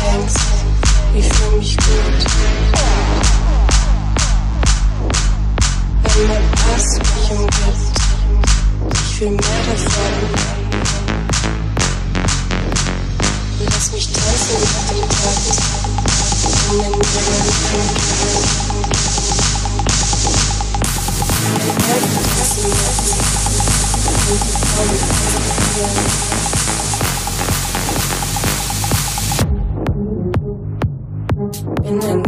denkst, ich fühl mich gut. Wenn mein Pass mich umgibt, ich will mehr davon. Lass mich tanzen mit dem Takt, in den Elfen tanzen mit, und die Bomben explodieren. wenn